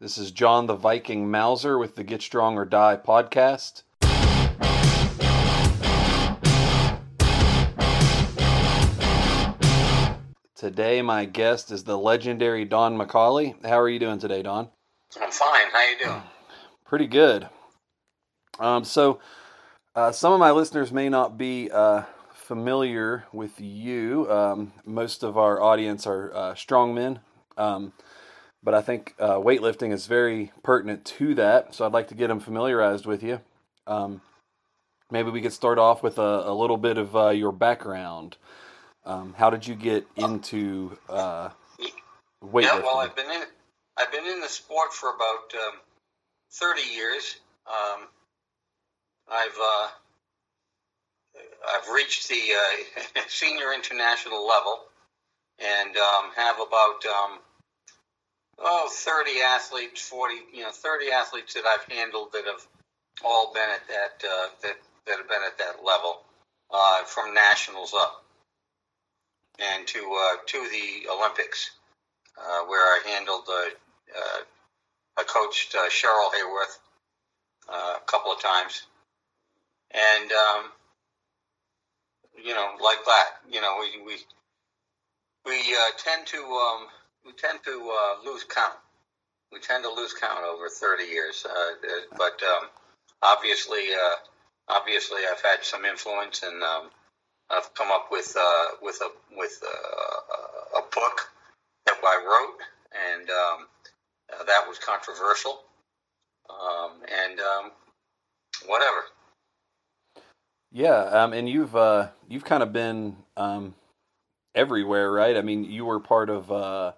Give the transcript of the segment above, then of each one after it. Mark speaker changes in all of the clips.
Speaker 1: This is John the Viking Mauser with the Get Strong or Die podcast. Today, my guest is the legendary Don McCauley. How are you doing today, Don?
Speaker 2: I'm fine. How you doing?
Speaker 1: Pretty good. Um, so, uh, some of my listeners may not be uh, familiar with you. Um, most of our audience are uh, strongmen, um, but I think uh, weightlifting is very pertinent to that. So, I'd like to get them familiarized with you. Um, maybe we could start off with a, a little bit of uh, your background. Um, how did you get into uh, weightlifting?
Speaker 2: Yeah, well, I've been in I've been in the sport for about um, thirty years. Um, I've uh, I've reached the uh, senior international level, and um, have about um, oh 30 athletes, forty you know thirty athletes that I've handled that have all been at that uh, that that have been at that level uh, from nationals up and to uh, to the Olympics, uh, where I handled. Uh, I coached uh, Cheryl Haworth uh, a couple of times, and um, you know, like that, you know, we we we tend to um, we tend to uh, lose count. We tend to lose count over 30 years, uh, uh, but um, obviously, uh, obviously, I've had some influence, and um, I've come up with uh, with a with a, a book that I wrote, and um, uh, that was controversial, um, and um, whatever.
Speaker 1: Yeah, um, and you've uh, you've kind of been everywhere, right? I mean, you were part of uh,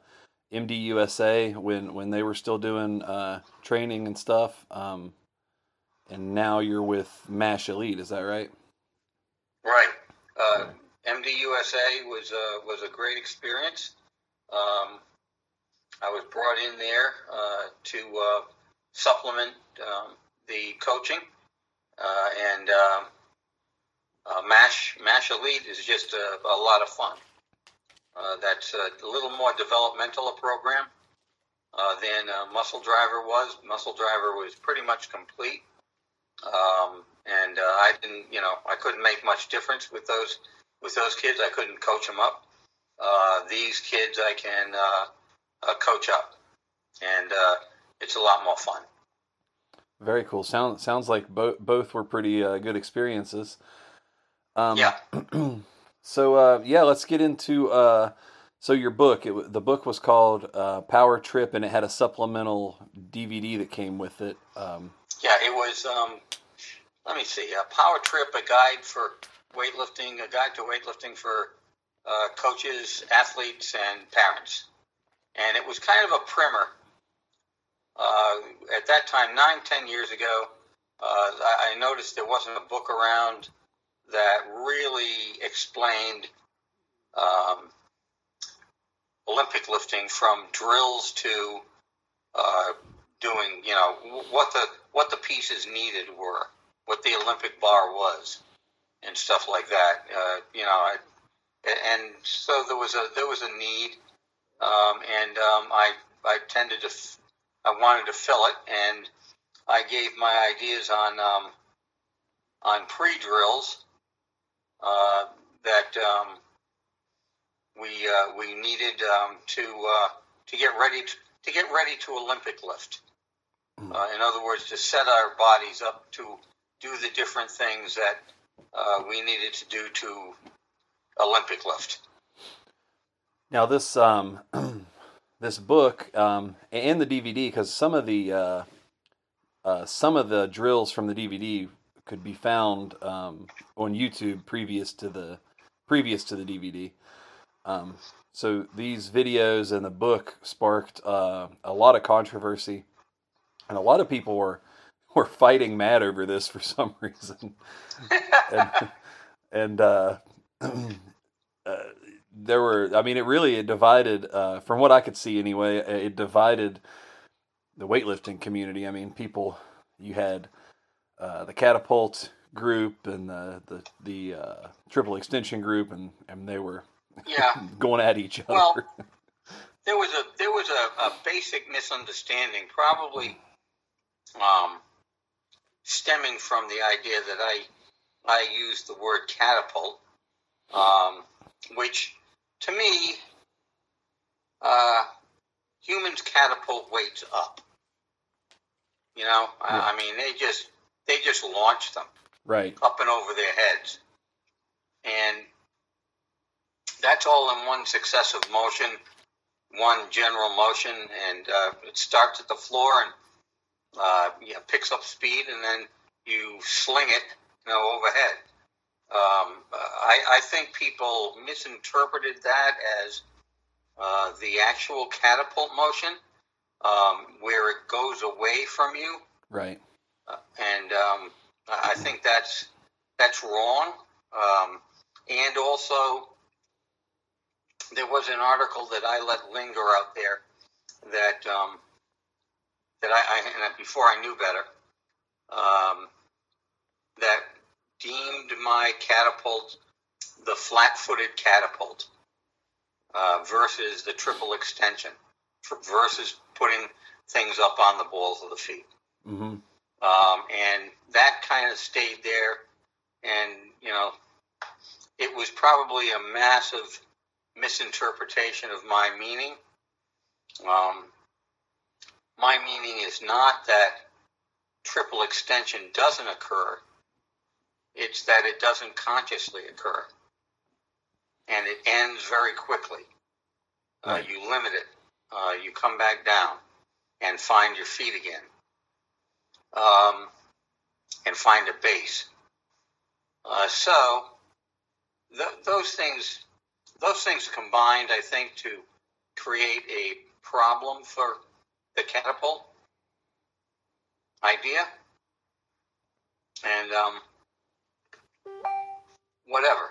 Speaker 1: MDUSA when when they were still doing uh, training and stuff, um, and now you're with Mash Elite. Is that right?
Speaker 2: Right. Uh, MDUSA was uh, was a great experience. Um, I was brought in there uh, to uh, supplement um, the coaching, uh, and um, Mash Mash Elite is just a, a lot of fun. Uh, that's a little more developmental a program uh, than uh, Muscle Driver was. Muscle Driver was pretty much complete, um, and uh, I didn't, you know, I couldn't make much difference with those with those kids. I couldn't coach them up. Uh, these kids, I can uh, uh, coach up, and uh, it's a lot more fun.
Speaker 1: Very cool. Sound sounds like both both were pretty uh, good experiences. Um,
Speaker 2: Yeah.
Speaker 1: so uh, yeah, let's get into uh, so your book. It, the book was called uh, Power Trip, and it had a supplemental DVD that came with it. Um,
Speaker 2: Yeah, it was. Um, let me see. A power trip, a guide for weightlifting, a guide to weightlifting for uh, coaches, athletes, and parents. And it was kind of a primer. Uh, at that time, nine, ten years ago, uh, I, I noticed there wasn't a book around that really explained um, Olympic lifting from drills to uh, doing, you know, what the what the pieces needed were, what the Olympic bar was, and stuff like that. Uh, you know, I, and so there was a there was a need, um, and um, I I tended to f- I wanted to fill it, and I gave my ideas on um, on pre drills uh, that um, we uh, we needed um, to uh, to get ready to, to get ready to Olympic lift. Uh, in other words, to set our bodies up to do the different things that uh, we needed to do to Olympic lift.
Speaker 1: now this um, this book um, and the DVD because some of the uh, uh, some of the drills from the DVD could be found um, on YouTube previous to the previous to the DVD. Um, so these videos and the book sparked uh, a lot of controversy, and a lot of people were were fighting mad over this for some reason. and and uh, uh, there were, I mean, it really it divided, uh, from what I could see anyway, it divided the weightlifting community. I mean, people, you had uh, the catapult group and the the the uh, triple extension group, and and they were
Speaker 2: Yeah.
Speaker 1: going at each other.
Speaker 2: Well, there was a there was a, a basic misunderstanding, probably um, stemming from the idea that I I used the word catapult, um, which to me, uh, humans catapult weights up. You know, yeah. I mean, they just they just launch them
Speaker 1: right
Speaker 2: up and over their heads, and that's all in one successive motion, one general motion, and uh, it starts at the floor and uh, you know, picks up speed, and then you sling it, you know, overhead. Um, I, I, think people misinterpreted that as uh, the actual catapult motion, um, where it goes away from you.
Speaker 1: Right.
Speaker 2: And um, I think that's that's wrong. Um, and also, there was an article that I let linger out there that um, that I, I before I knew better, um, that deemed my catapult the flat-footed catapult uh, versus the triple extension versus putting things up on the balls of the feet.
Speaker 1: Mm-hmm. Um,
Speaker 2: and that kind of stayed there, and you know, it was probably a massive misinterpretation of my meaning. Um, my meaning is not that triple extension doesn't occur, it's that it doesn't consciously occur. And it ends very quickly. Uh, right. Uh, you limit it, uh, you come back down and find your feet again, um, and find a base. Uh, so, th- those things those things combined, I think, to create a problem for the catapult idea. And um, whatever,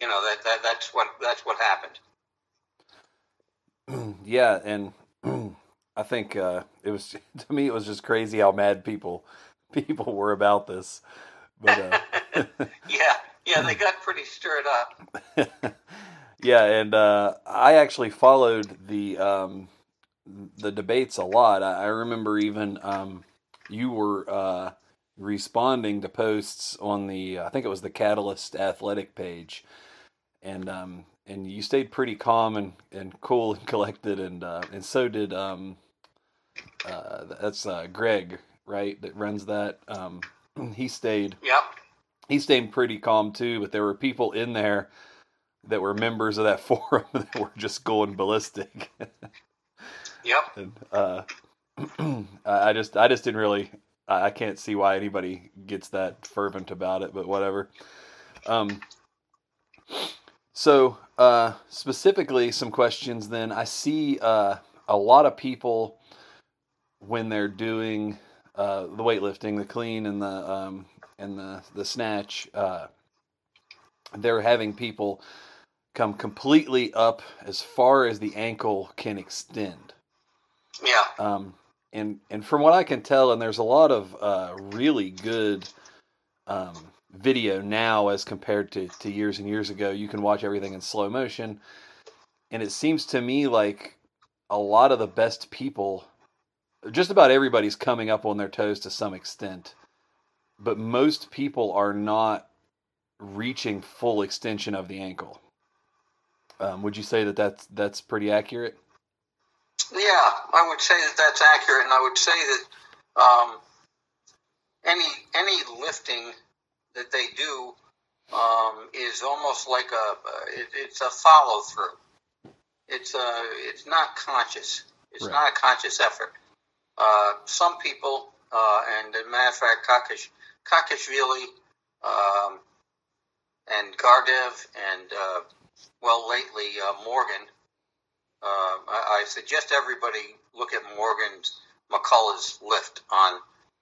Speaker 2: you know that, that that's what that's what happened.
Speaker 1: yeah, and I think uh, it was to me it was just crazy how mad people people were about this. But uh,
Speaker 2: yeah, yeah, they got pretty stirred up.
Speaker 1: Yeah, and uh, I actually followed the um, the debates a lot. I, I remember even um, you were uh, responding to posts on the I think it was the Catalyst Athletic page, and um, and you stayed pretty calm and, and cool and collected, and uh, and so did um, uh, that's uh, Greg right that runs that. Um, he stayed.
Speaker 2: Yep.
Speaker 1: He stayed pretty calm too, but there were people in there that were members of that forum that were just going ballistic.
Speaker 2: yep.
Speaker 1: And uh, I just I just didn't really I can't see why anybody gets that fervent about it, but whatever. Um, so uh, specifically, some questions. Then I see uh, a lot of people when they're doing uh, the weightlifting, the clean and the um, and the the snatch. Uh, they're having people come completely up as far as the ankle can extend.
Speaker 2: Yeah.
Speaker 1: Um, and and from what I can tell, and there's a lot of uh, really good um, video now as compared to, to years and years ago. You can watch everything in slow motion, and it seems to me like a lot of the best people, just about everybody's coming up on their toes to some extent, but most people are not reaching full extension of the ankle. Um, would you say that that's that's pretty accurate?
Speaker 2: Yeah, I would say that that's accurate, and I would say that um, any any lifting that they do um, is almost like a it, it's a follow through. It's a it's not conscious. It's right. not a conscious effort. Uh, some people, uh, and as a matter of fact, Kakish, Kakishvili um, and Gardev and uh, well lately, uh, Morgan. Uh, I, I, suggest everybody look at Morgan's McCullough's lift on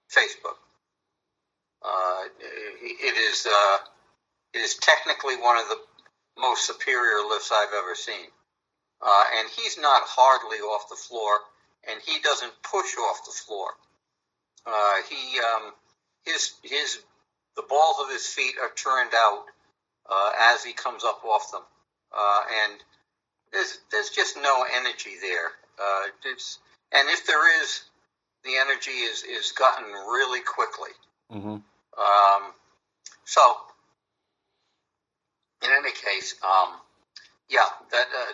Speaker 2: Facebook. Uh, it is it is technically one of the most superior lifts I've ever seen, and he's not hardly off the floor, and he doesn't push off the floor. Uh, he um, his his the balls of his feet are turned out as he comes up off them uh, and there's there's just no energy there. Uh, it's, and if there is, the energy is is gotten really quickly.
Speaker 1: Mm-hmm.
Speaker 2: Um, so, in any case, um, yeah, that uh,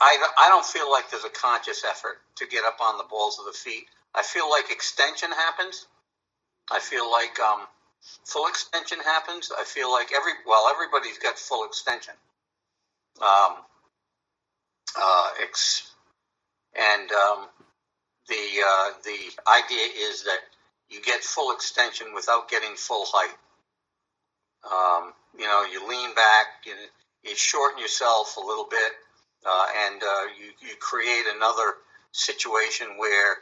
Speaker 2: I I don't feel like there's a conscious effort to get up on the balls of the feet. I feel like extension happens. I feel like um, full extension happens. I feel like every well, everybody's got full extension. Um, uh, ex, and um, the uh, the idea is that you get full extension without getting full height. Um, you know, you lean back, you, you shorten yourself a little bit, uh, and uh, you, you create another situation where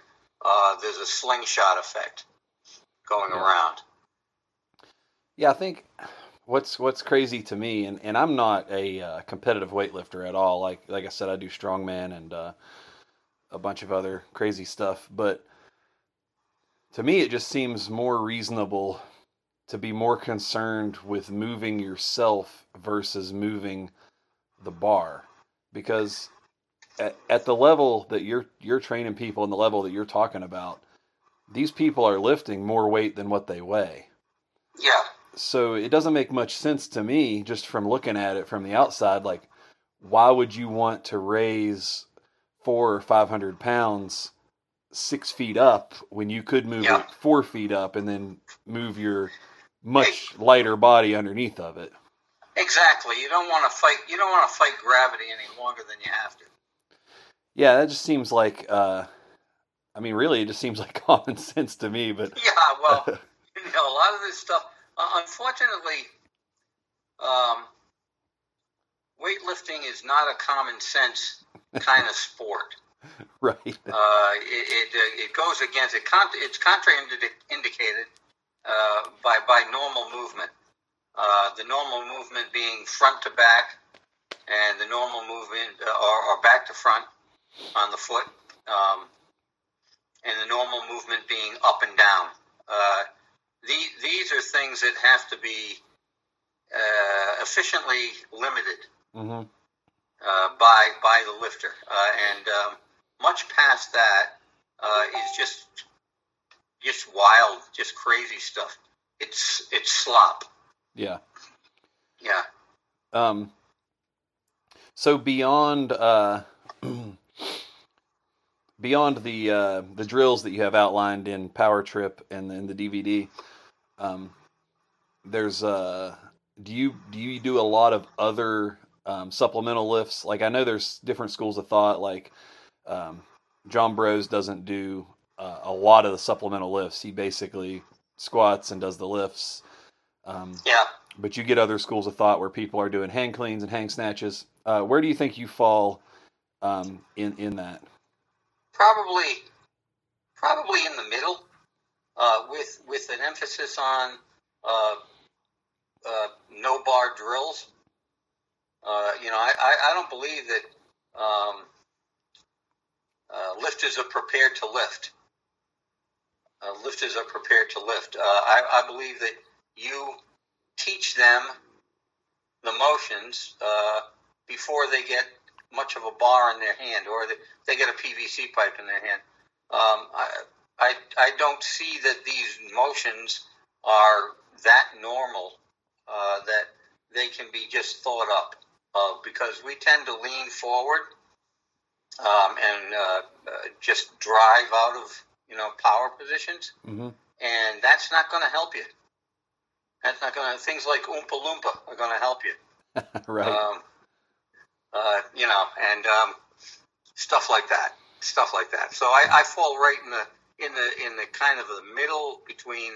Speaker 2: uh, there's a slingshot effect going
Speaker 1: Yeah.
Speaker 2: around.
Speaker 1: Yeah, I think what's what's crazy to me, and, and I'm not a uh, competitive weightlifter at all. Like like I said, I do strongman and uh, a bunch of other crazy stuff. But to me, it just seems more reasonable to be more concerned with moving yourself versus moving the bar, because at, at the level that you're you're training people and the level that you're talking about, these people are lifting more weight than what they weigh.
Speaker 2: Yeah,
Speaker 1: so it doesn't make much sense to me just from looking at it from the outside like why would you want to raise four or five hundred pounds six feet up when you could move
Speaker 2: Yeah.
Speaker 1: it four feet up and then move your much lighter body underneath of it
Speaker 2: exactly. You don't want to fight. You don't want to fight gravity any longer than you have to.
Speaker 1: yeah that just seems like uh i mean really it just seems like common sense to me but
Speaker 2: Yeah, well, you know, a lot of this stuff. Uh, unfortunately, um, weightlifting is not a common sense kind of sport.
Speaker 1: right
Speaker 2: Uh, it it, uh, it goes against it. Con- it's contraindicated uh, by by normal movement. Uh, the normal movement being front to back, and the normal movement uh, or, or back to front on the foot, um, and the normal movement being up and down. Uh, the, these are things that have to be uh, efficiently limited
Speaker 1: hmm
Speaker 2: uh, by by the lifter, uh, and um, much past that uh, is just just wild, just crazy stuff. It's it's slop.
Speaker 1: Yeah
Speaker 2: Yeah.
Speaker 1: Um, so beyond uh, beyond the uh, the drills that you have outlined in Power Trip and in the DVD, um, there's uh, do you do you do a lot of other um, supplemental lifts? Like I know there's different schools of thought. Like um, John Broz doesn't do uh, a lot of the supplemental lifts. He basically squats and does the lifts. Um,
Speaker 2: Yeah.
Speaker 1: but you get other schools of thought where people are doing hang cleans and hang snatches. Uh, where do you think you fall um, in in that?
Speaker 2: Probably probably in the middle, uh, with with an emphasis on uh, uh, no bar drills. Uh, you know, I, I, I don't believe that um, uh, lifters are prepared to lift. Uh, lifters are prepared to lift. Uh, I, I believe that you teach them the motions uh, before they get much of a bar in their hand or they, they get a PVC pipe in their hand. Um, I, I, I don't see that these motions are that normal uh, that they can be just thought up of because we tend to lean forward um, and uh, uh, just drive out of you know power positions,
Speaker 1: Mm-hmm.
Speaker 2: and that's not going to help you. That's not going to. Things like Oompa Loompa are going to help you.
Speaker 1: right.
Speaker 2: Um, uh, you know, and um, stuff like that. Stuff like that. So I, I fall right in the in the in the kind of the middle between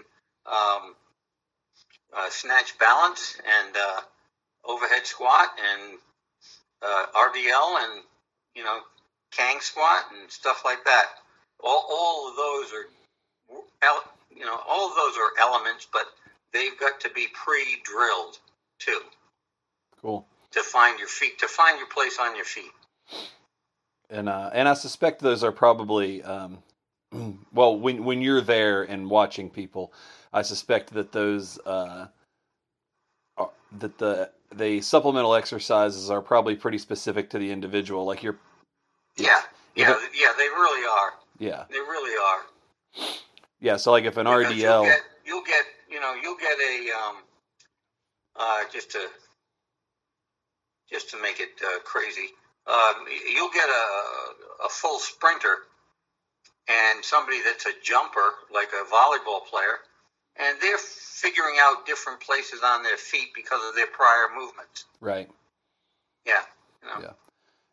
Speaker 2: um, uh, snatch balance and uh, overhead squat and uh, RDL and you know Kang squat and stuff like that. All, all of those are you know all of those are elements, but they've got to be pre-drilled too
Speaker 1: cool.
Speaker 2: to find your feet, to find your place on your feet.
Speaker 1: And uh, and I suspect those are probably um, well when when you're there and watching people, I suspect that those uh, are, that the the supplemental exercises are probably pretty specific to the individual. Like you're,
Speaker 2: Yeah, yeah,
Speaker 1: it-
Speaker 2: yeah. They really are.
Speaker 1: yeah,
Speaker 2: They really are.
Speaker 1: yeah. So like if an RDL,
Speaker 2: You'll get, you'll get, you know, you'll get a um, uh, just to just to make it uh, crazy. Um, you'll get a a full sprinter and somebody that's a jumper, like a volleyball player, and they're figuring out different places on their feet because of their prior movements.
Speaker 1: right?
Speaker 2: Yeah, you know.
Speaker 1: Yeah.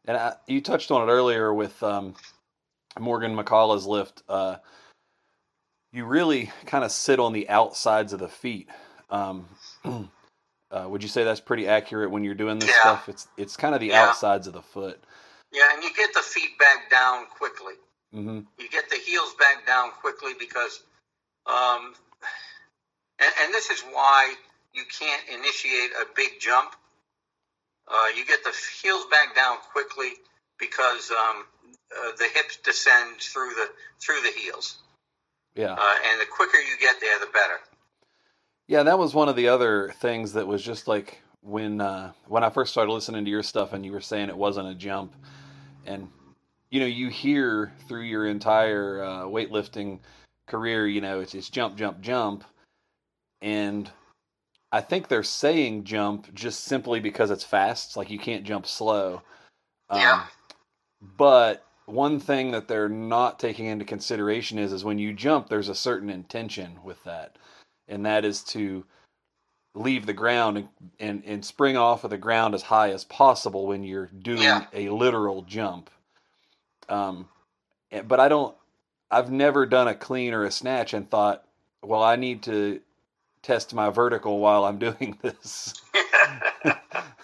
Speaker 1: And I, you touched on it earlier with um, Morgan McCullough's lift. Uh, you really kind of sit on the outsides of the feet. Um, uh, would you say that's pretty accurate when you're doing this
Speaker 2: Yeah.
Speaker 1: stuff? It's it's kind of the
Speaker 2: Yeah.
Speaker 1: outsides of the foot.
Speaker 2: Yeah, and you get the feet back down quickly.
Speaker 1: hmm
Speaker 2: you get the heels back down quickly because, um, and, and this is why you can't initiate a big jump. Uh, you get the heels back down quickly because um, uh, the hips descend through the through the heels,
Speaker 1: Yeah.
Speaker 2: uh, and the quicker you get there, the better.
Speaker 1: Yeah, that was one of the other things that was just like when uh, when I first started listening to your stuff, and you were saying it wasn't a jump, and you know you hear through your entire uh, weightlifting career, you know it's it's jump, jump, jump, and I think they're saying jump just simply because it's fast, like you can't jump slow. Um,
Speaker 2: Yeah.
Speaker 1: But one thing that they're not taking into consideration is is when you jump, there's a certain intention with that and that is to leave the ground and, and, and spring off of the ground as high as possible when you're doing
Speaker 2: Yeah.
Speaker 1: a literal jump. Um, but I don't, I've never done a clean or a snatch and thought, well, I need to test my vertical while I'm doing this.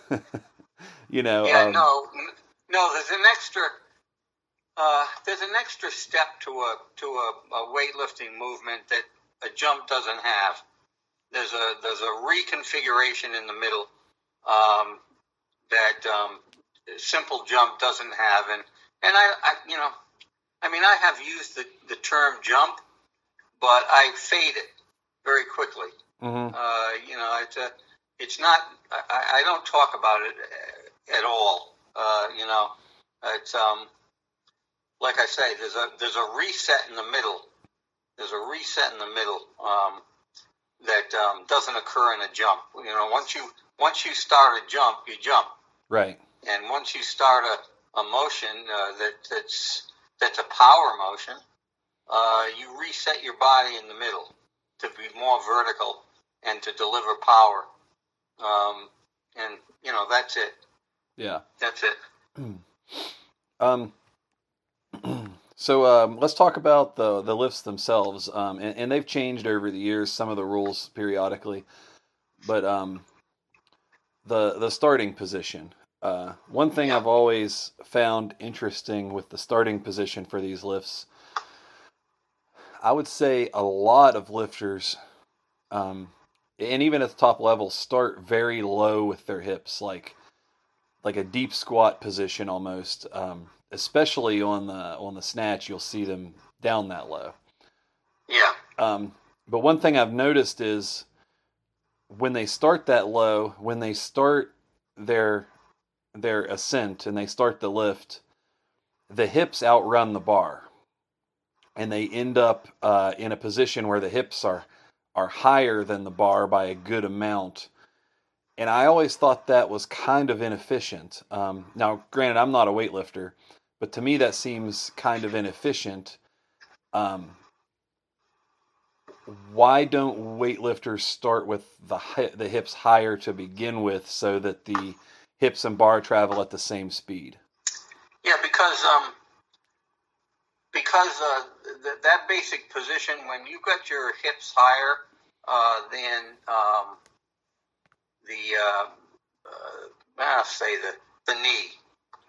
Speaker 1: you know,
Speaker 2: yeah,
Speaker 1: um,
Speaker 2: no, no. There's an extra. Uh, there's an extra step to a to a, a weightlifting movement that a jump doesn't have. There's a there's a reconfiguration in the middle um, that um, simple jump doesn't have, and and I, I you know, I mean I have used the, the term jump, but I fade it very quickly.
Speaker 1: mhm,
Speaker 2: Uh, you know, it's a, it's not. I, I don't talk about it uh, at all. Uh, you know, it's um, like I say, there's a there's a reset in the middle. There's a reset in the middle um, that um, doesn't occur in a jump. You know, once you once you start a jump, you jump,
Speaker 1: right.
Speaker 2: and once you start a, a motion uh, that that's that's a power motion, uh, you reset your body in the middle to be more vertical and to deliver power. Um, and you know that's it.
Speaker 1: Yeah.
Speaker 2: That's it.
Speaker 1: Um, so um, let's talk about the the lifts themselves, um, and, and they've changed over the years. Some of the rules periodically, but um, the the starting position. Uh, one thing. I've always found interesting with the starting position for these lifts, I would say a lot of lifters, um, and even at the top level, start very low with their hips, like like a deep squat position almost. Um, especially on the on the snatch, you'll see them down that low.
Speaker 2: Yeah.
Speaker 1: Um, but one thing I've noticed is when they start that low, when they start their their ascent and they start the lift, the hips outrun the bar, and they end up uh, in a position where the hips are are higher than the bar by a good amount. And I always thought that was kind of inefficient. Um, now, granted, I'm not a weightlifter, but to me that seems kind of inefficient. Um, why don't weightlifters start with the the hips higher to begin with, so that the hips and bar travel at the same speed?
Speaker 2: Yeah, because um, because uh, th- that basic position when you've got your hips higher uh, than um, the uh, uh, I'll say the the knee,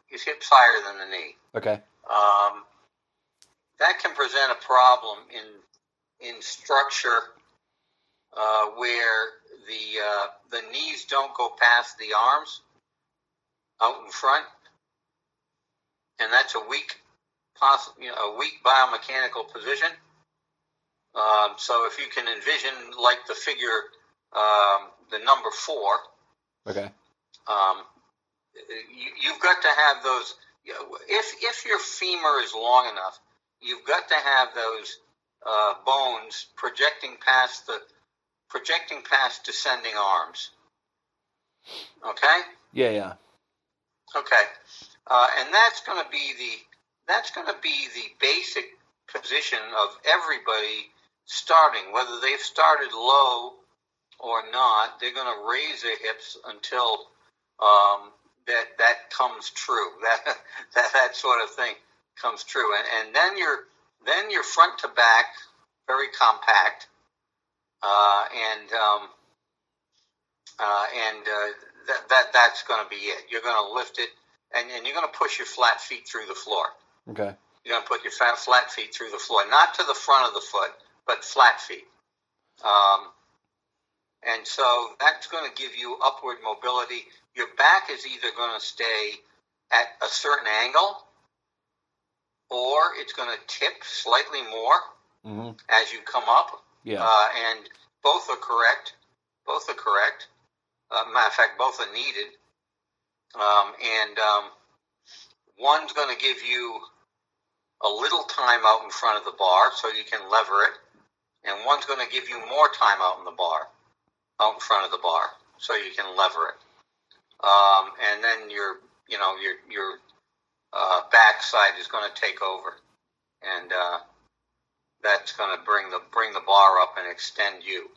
Speaker 2: his hips higher than the knee.
Speaker 1: Okay.
Speaker 2: Um, that can present a problem in in structure uh, where the uh, the knees don't go past the arms out in front, and that's a weak, poss- you know, a weak biomechanical position. Um, so if you can envision like the figure, um, the number four,
Speaker 1: Okay.
Speaker 2: um, you, you've got to have those. If if your femur is long enough, you've got to have those uh, bones projecting past the projecting past descending arms. Okay.
Speaker 1: Yeah, yeah.
Speaker 2: Okay, uh, and that's going to be the that's going to be the basic position of everybody starting, whether they've started low or not. They're going to raise their hips until um, that that comes true. That that that sort of thing comes true, and and then you're then you're front to back, very compact, uh, and um, uh, and uh, that, that that's going to be it. You're going to lift it, and, and you're going to push your flat feet through the floor.
Speaker 1: Okay.
Speaker 2: You're going to put your flat, flat feet through the floor, not to the front of the foot, but flat feet. Um, and so that's going to give you upward mobility. Your back is either going to stay at a certain angle or it's going to tip slightly more
Speaker 1: hmm
Speaker 2: as you come up.
Speaker 1: Yeah.
Speaker 2: Uh, and both are correct. Both are correct. Uh, matter of fact, both are needed. Um, and um, one's going to give you a little time out in front of the bar so you can lever it, and one's going to give you more time out in the bar, out in front of the bar, so you can lever it. Um, and then your, you know, your your uh, backside is going to take over, and uh, that's going to bring the bring the bar up and extend you.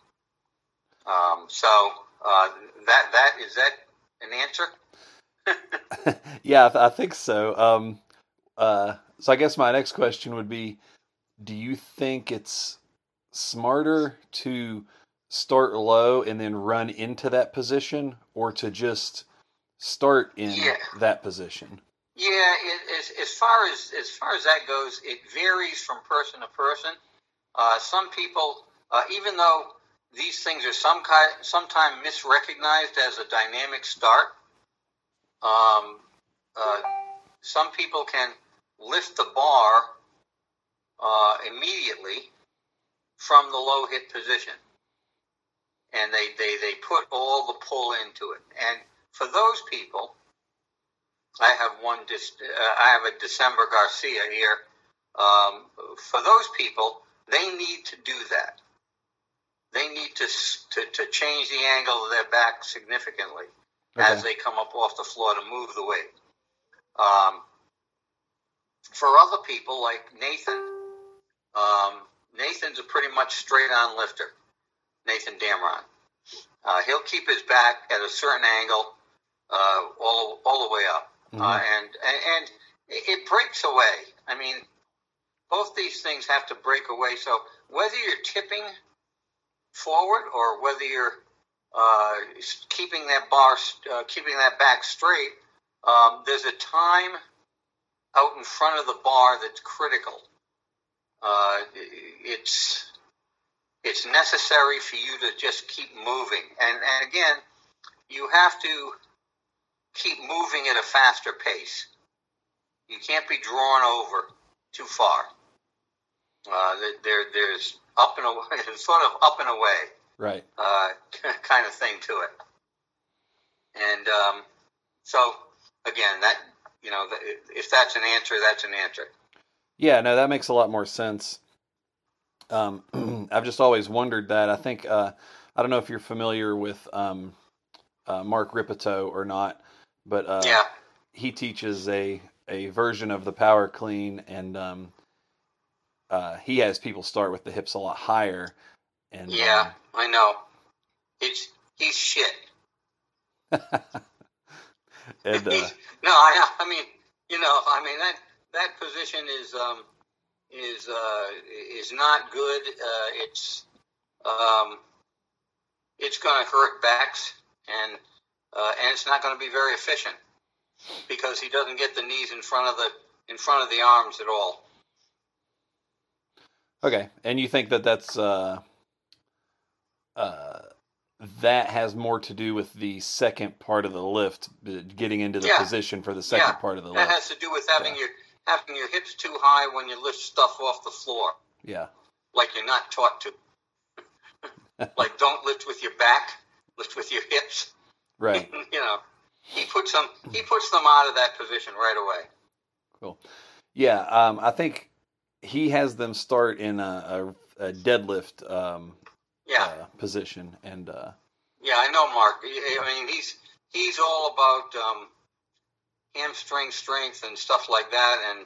Speaker 2: Um, so uh, that that is that an answer?
Speaker 1: yeah, I, th- I think so. Um, uh, so I guess my next question would be: Do you think it's smarter to start low and then run into that position, or to just start in
Speaker 2: Yeah.
Speaker 1: that position?
Speaker 2: Yeah, it, as, as far as as far as that goes, it varies from person to person. Uh, some people, uh, even though these things are some kind, sometimes misrecognized as a dynamic start, um, uh, some people can lift the bar uh, immediately from the low hit position, and they, they, they put all the pull into it. And for those people, I have one. Uh, I have a December Garcia here. Um, for those people, they need to do that. They need to, to to change the angle of their back significantly as they come up off the floor to move the weight. Um, for other people like Nathan, um, Nathan's a pretty much straight on lifter. Nathan Damron. Uh, he'll keep his back at a certain angle uh, all all the way up uh,
Speaker 1: Mhm.
Speaker 2: and, and and it breaks away. I mean, both these things have to break away. So whether you're tipping forward or whether you're uh, keeping that bar, uh, keeping that back straight, um, there's a time out in front of the bar that's critical. Uh, it's it's necessary for you to just keep moving, and and again, you have to keep moving at a faster pace. You can't be drawn over too far. Uh, there, there's up and away, sort of up and away
Speaker 1: Right.
Speaker 2: uh, kind of thing to it. And um, so, again, that you know, if that's an answer, that's an answer.
Speaker 1: Yeah, no, that makes a lot more sense. Um, I've just always wondered that. I think uh, I don't know if you're familiar with um, uh, Mark Rippetoe or not, but uh,
Speaker 2: yeah,
Speaker 1: he teaches a a version of the power clean, and um, uh, he has people start with the hips a lot higher. And
Speaker 2: yeah, I know. It's he's shit.
Speaker 1: um, and uh,
Speaker 2: no, I, I mean, you know, I mean that that position is um, is uh, is not good. Uh, it's um, it's going to hurt backs, and uh, and it's not going to be very efficient because he doesn't get the knees in front of the in front of the arms at all.
Speaker 1: okay, and you think that that's uh, uh, that has more to do with the second part of the lift, uh, getting into the
Speaker 2: Yeah.
Speaker 1: position for the second
Speaker 2: Yeah,
Speaker 1: part of the
Speaker 2: That
Speaker 1: lift.
Speaker 2: That has to do with having
Speaker 1: Yeah.
Speaker 2: your having your hips too high when you lift stuff off the floor,
Speaker 1: Yeah.
Speaker 2: like you're not taught to. like don't lift with your back, lift with your hips.
Speaker 1: Right.
Speaker 2: you know, he puts them he puts them out of that position right away.
Speaker 1: Cool. Yeah, um, I think he has them start in a, a, a deadlift um,
Speaker 2: Yeah,
Speaker 1: uh, position, and uh,
Speaker 2: yeah, I know Mark. I mean, he's he's all about um, hamstring strength and stuff like that, and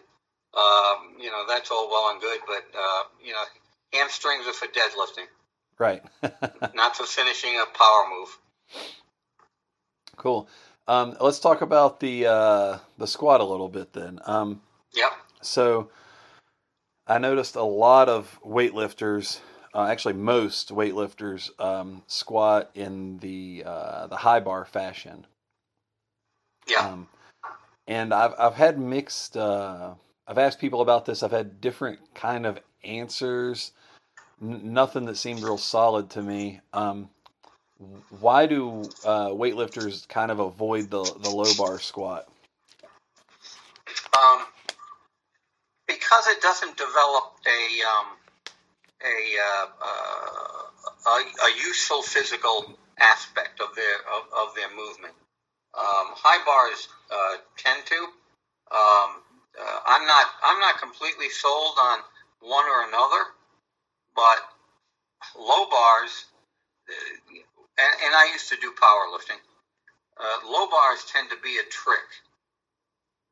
Speaker 2: um, you know that's all well and good, but uh, you know hamstrings are for deadlifting,
Speaker 1: right.
Speaker 2: not for finishing a power move.
Speaker 1: Cool. Um, let's talk about the uh, the squat a little bit then. Um,
Speaker 2: Yep.
Speaker 1: So I noticed a lot of weightlifters, uh, actually most weightlifters, um, squat in the uh, the high bar fashion.
Speaker 2: Yeah.
Speaker 1: Um, and I've I've had mixed. Uh, I've asked people about this. I've had different kind of answers. N- nothing that seemed real solid to me. Um, why do uh, weightlifters kind of avoid the the low bar squat?
Speaker 2: Um, because it doesn't develop a um, a, uh, uh, a a useful physical aspect of their of, of their movement. Um, high bars uh, tend to. Um, uh, I'm not I'm not completely sold on one or another, but low bars, uh, and, and I used to do powerlifting. Uh, low bars tend to be a trick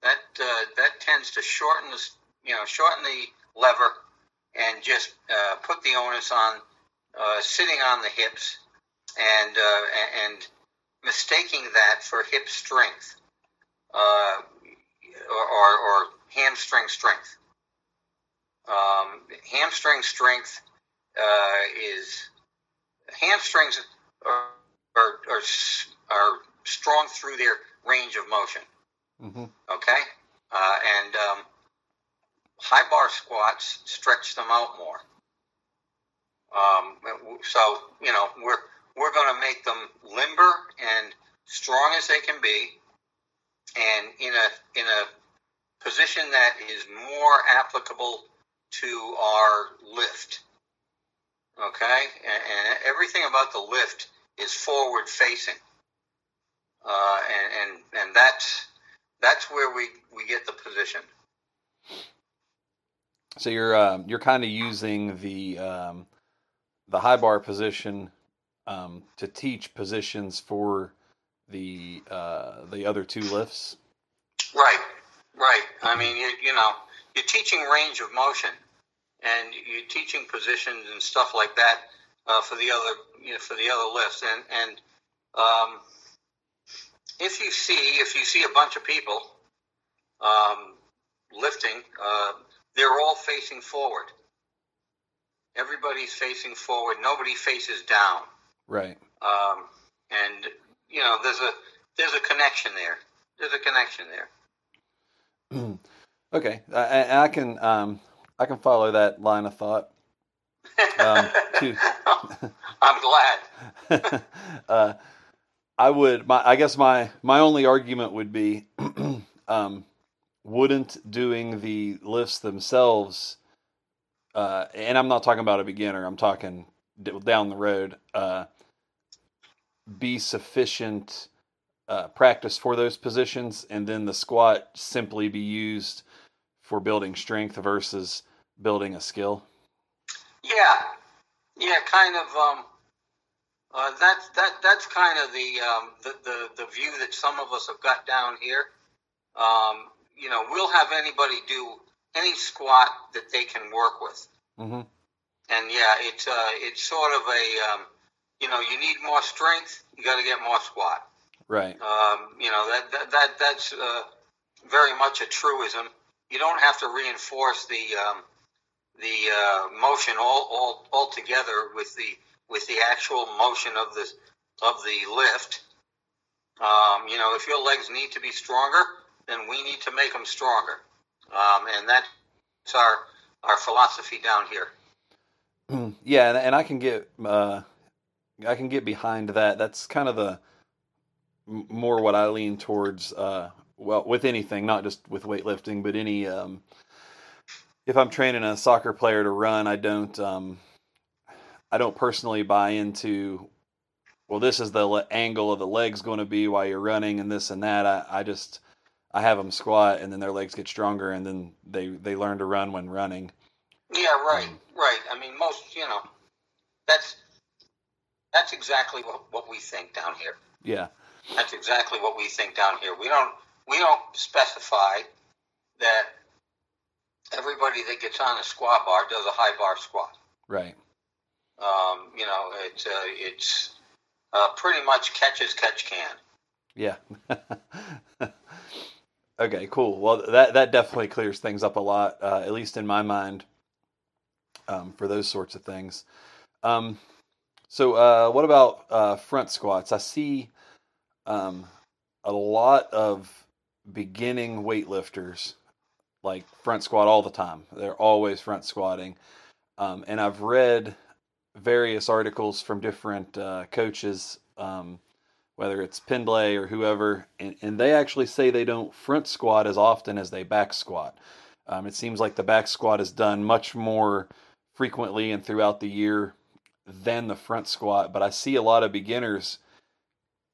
Speaker 2: that uh, that tends to shorten the you know shorten the lever and just uh, put the onus on uh, sitting on the hips and uh, and mistaking that for hip strength uh, or, or, or hamstring strength. Um, hamstring strength is hamstrings are, are, are, are strong through their range of motion
Speaker 1: hmm
Speaker 2: okay? Uh, and um, high bar squats stretch them out more. Um, so you know we're we're going to make them limber and strong as they can be, and in a in a position that is more applicable to our lift. Okay, and, and everything about the lift is forward facing, uh, and and and that's that's where we, we get the position.
Speaker 1: So you're um, you're kind of using the um, the high bar position um, to teach positions for the uh, the other two lifts.
Speaker 2: Right, right. I mean, you, you know, you're teaching range of motion, and you're teaching positions and stuff like that uh, for the other you know, for the other lifts. And and um, if you see if you see a bunch of people um, lifting, uh, they're all facing forward. Everybody's facing forward. Nobody faces down.
Speaker 1: Right.
Speaker 2: Um, and you know, there's a there's a connection there. There's a connection there.
Speaker 1: okay, I, I I can um, I can follow that line of thought. Um, to-
Speaker 2: I'm glad.
Speaker 1: uh, I would. My, I guess my my only argument would be, um, wouldn't doing the lifts themselves, uh, and I'm not talking about a beginner. I'm talking down the road. Uh, be sufficient uh, practice for those positions, and then the squat simply be used for building strength versus building a skill.
Speaker 2: Yeah, yeah, kind of. Um, uh, that's that. That's kind of the, um, the the the view that some of us have got down here. Um, you know, we'll have anybody do any squat that they can work with,
Speaker 1: hmm
Speaker 2: and yeah, it's uh, it's sort of a um, you know, you need more strength, you got to get more squat.
Speaker 1: Right.
Speaker 2: Um, you know that that, that that's uh, very much a truism. You don't have to reinforce the um, the uh, motion all, all all together with the with the actual motion of the of the lift. Um, you know, if your legs need to be stronger, then we need to make them stronger, um, and that's our our philosophy down here.
Speaker 1: yeah, and, and I can get uh, I can get behind that. That's kind of the more what I lean towards. Uh, well, with anything, not just with weightlifting, but any. Um, if I'm training a soccer player to run, I don't. Um, I don't personally buy into well, this is the le- angle of the legs going to be while you're running and this and that. I, I just I have them squat and then their legs get stronger and then they they learn to run when running.
Speaker 2: Yeah, right, right. I mean, most you know, that's that's exactly what, what we think down here.
Speaker 1: Yeah.
Speaker 2: That's exactly what we think down here. We don't we don't specify that everybody that gets on a squat bar does a high bar squat.
Speaker 1: Right.
Speaker 2: Um, you know, it's uh, it's uh, pretty much catch as catch can.
Speaker 1: Yeah. okay, cool. Well, that that definitely clears things up a lot, uh, at least in my mind, um, for those sorts of things. Um, so, uh, what about uh, front squats? I see um, a lot of beginning weightlifters like front squat all the time. They're always front squatting, um, and I've read various articles from different uh, coaches, um, whether it's Pendlay or whoever, and, and, they actually say they don't front squat as often as they back squat. Um, it seems like the back squat is done much more frequently and throughout the year than the front squat, but I see a lot of beginners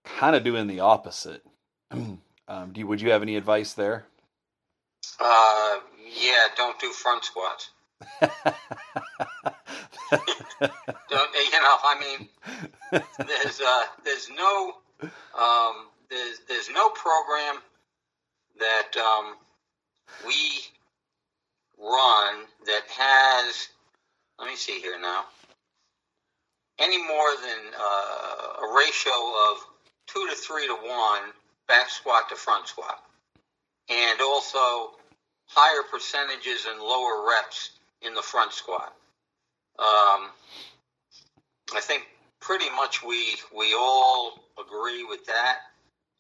Speaker 1: kind of doing the opposite. um, do you, would you have any advice there?
Speaker 2: Uh, yeah, don't do front squats. don't, you know, I mean, there's uh, there's no um, there's there's no program that um, we run that has. Let me see here now. Any more than uh, a ratio of two to three to one back squat to front squat, and also higher percentages and lower reps in the front squat. Um, I think pretty much we we all agree with that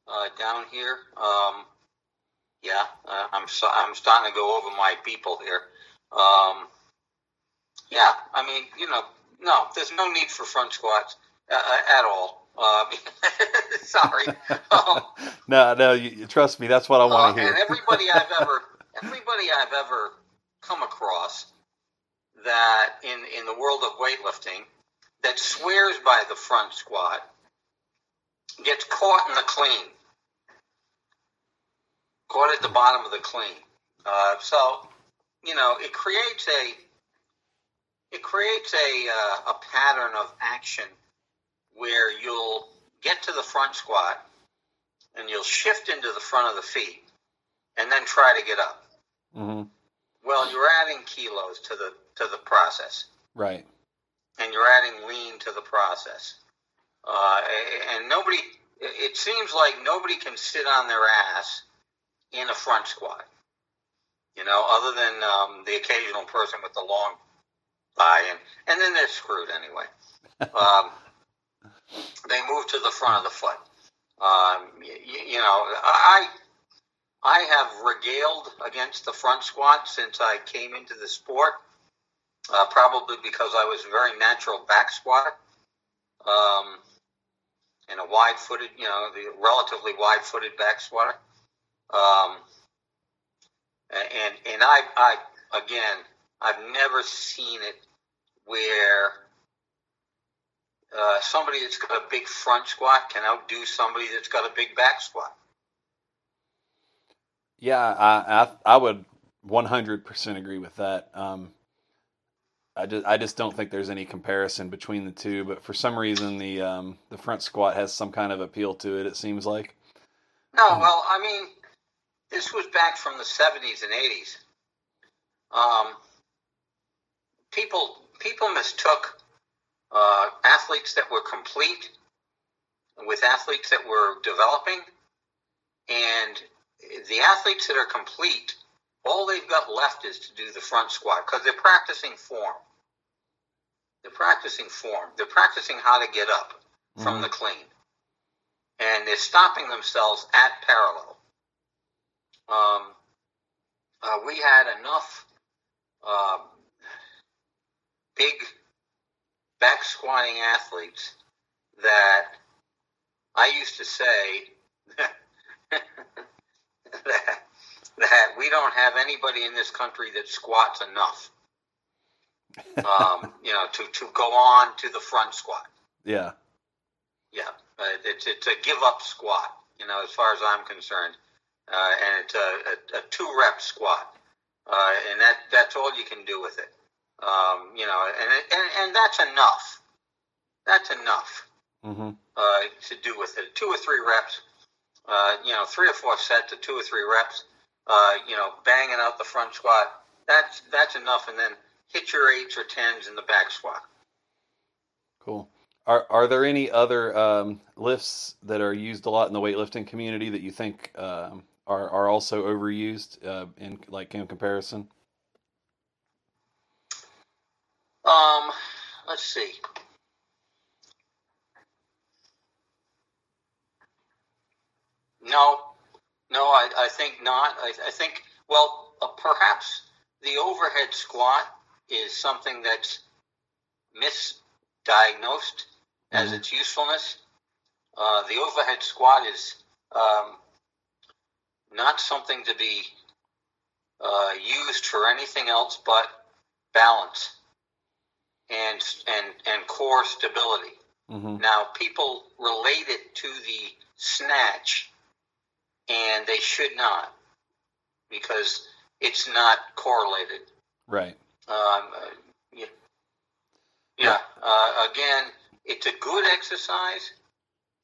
Speaker 2: uh, down here. Um, yeah, uh, I'm so, I'm starting to go over my people here. Um, yeah, I mean, you know, no, there's no need for front squats uh, uh at all. Uh, sorry. Um,
Speaker 1: no, no, you, trust me. That's what I want to uh, hear.
Speaker 2: and everybody I've ever, everybody I've ever come across that in in the world of weightlifting that swears by the front squat gets caught in the clean, caught at the bottom of the clean. Uh, so, you know, it creates a it creates a uh, a pattern of action where you'll get to the front squat and you'll shift into the front of the feet and then try to get up.
Speaker 1: Mm-hmm.
Speaker 2: Well, you're adding kilos to the to the process.
Speaker 1: Right.
Speaker 2: And you're adding lean to the process. Uh, and nobody, it seems like nobody can sit on their ass in a front squat. You know, other than um, the occasional person with the long thigh, and, and then they're screwed anyway. um, they move to the front of the foot. Um, you, you know, I I have regaled against the front squat since I came into the sport, uh, probably because I was a very natural back squatter um, and a wide footed, you know, the relatively wide footed back squatter. Um, and and I, I again, I've never seen it where uh, somebody that's got a big front squat can outdo somebody that's got a big back squat.
Speaker 1: Yeah, I I, I would 100% agree with that. Um, I just I just don't think there's any comparison between the two. But for some reason, the um, the front squat has some kind of appeal to it. It seems like.
Speaker 2: No, well, I mean, this was back from the 70s and 80s. Um, people people mistook uh, athletes that were complete with athletes that were developing, and the athletes that are complete, all they've got left is to do the front squat because they're practicing form. They're practicing form. They're practicing how to get up mm-hmm. from the clean. And they're stopping themselves at parallel. Um, uh, we had enough uh, big back squatting athletes that I used to say that, that we don't have anybody in this country that squats enough. um, you know, to, to go on to the front squat.
Speaker 1: Yeah.
Speaker 2: Yeah, uh, it's it's a give up squat. You know, as far as I'm concerned, uh, and it's a, a, a two rep squat, uh, and that that's all you can do with it. Um, you know, and, and and that's enough. That's enough
Speaker 1: Mm-hmm.
Speaker 2: uh, to do with it. Two or three reps, uh, you know, three or four sets of two or three reps, uh, you know, banging out the front squat. That's that's enough, and then hit your eights or tens in the back squat.
Speaker 1: Cool. Are are there any other um, lifts that are used a lot in the weightlifting community that you think um, are are also overused uh, in like in comparison?
Speaker 2: Um, let's see. No, no, I, I think not. I, I think, well, uh, perhaps the overhead squat is something that's misdiagnosed as
Speaker 1: Mhm.
Speaker 2: its usefulness. Uh, the overhead squat is um, not something to be uh, used for anything else but balance and and and core stability.
Speaker 1: Mm-hmm.
Speaker 2: Now, people relate it to the snatch, and they should not, because it's not correlated.
Speaker 1: Right.
Speaker 2: Um, uh, yeah, yeah. Uh, again, it's a good exercise.